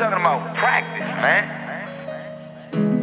talking about practice, man.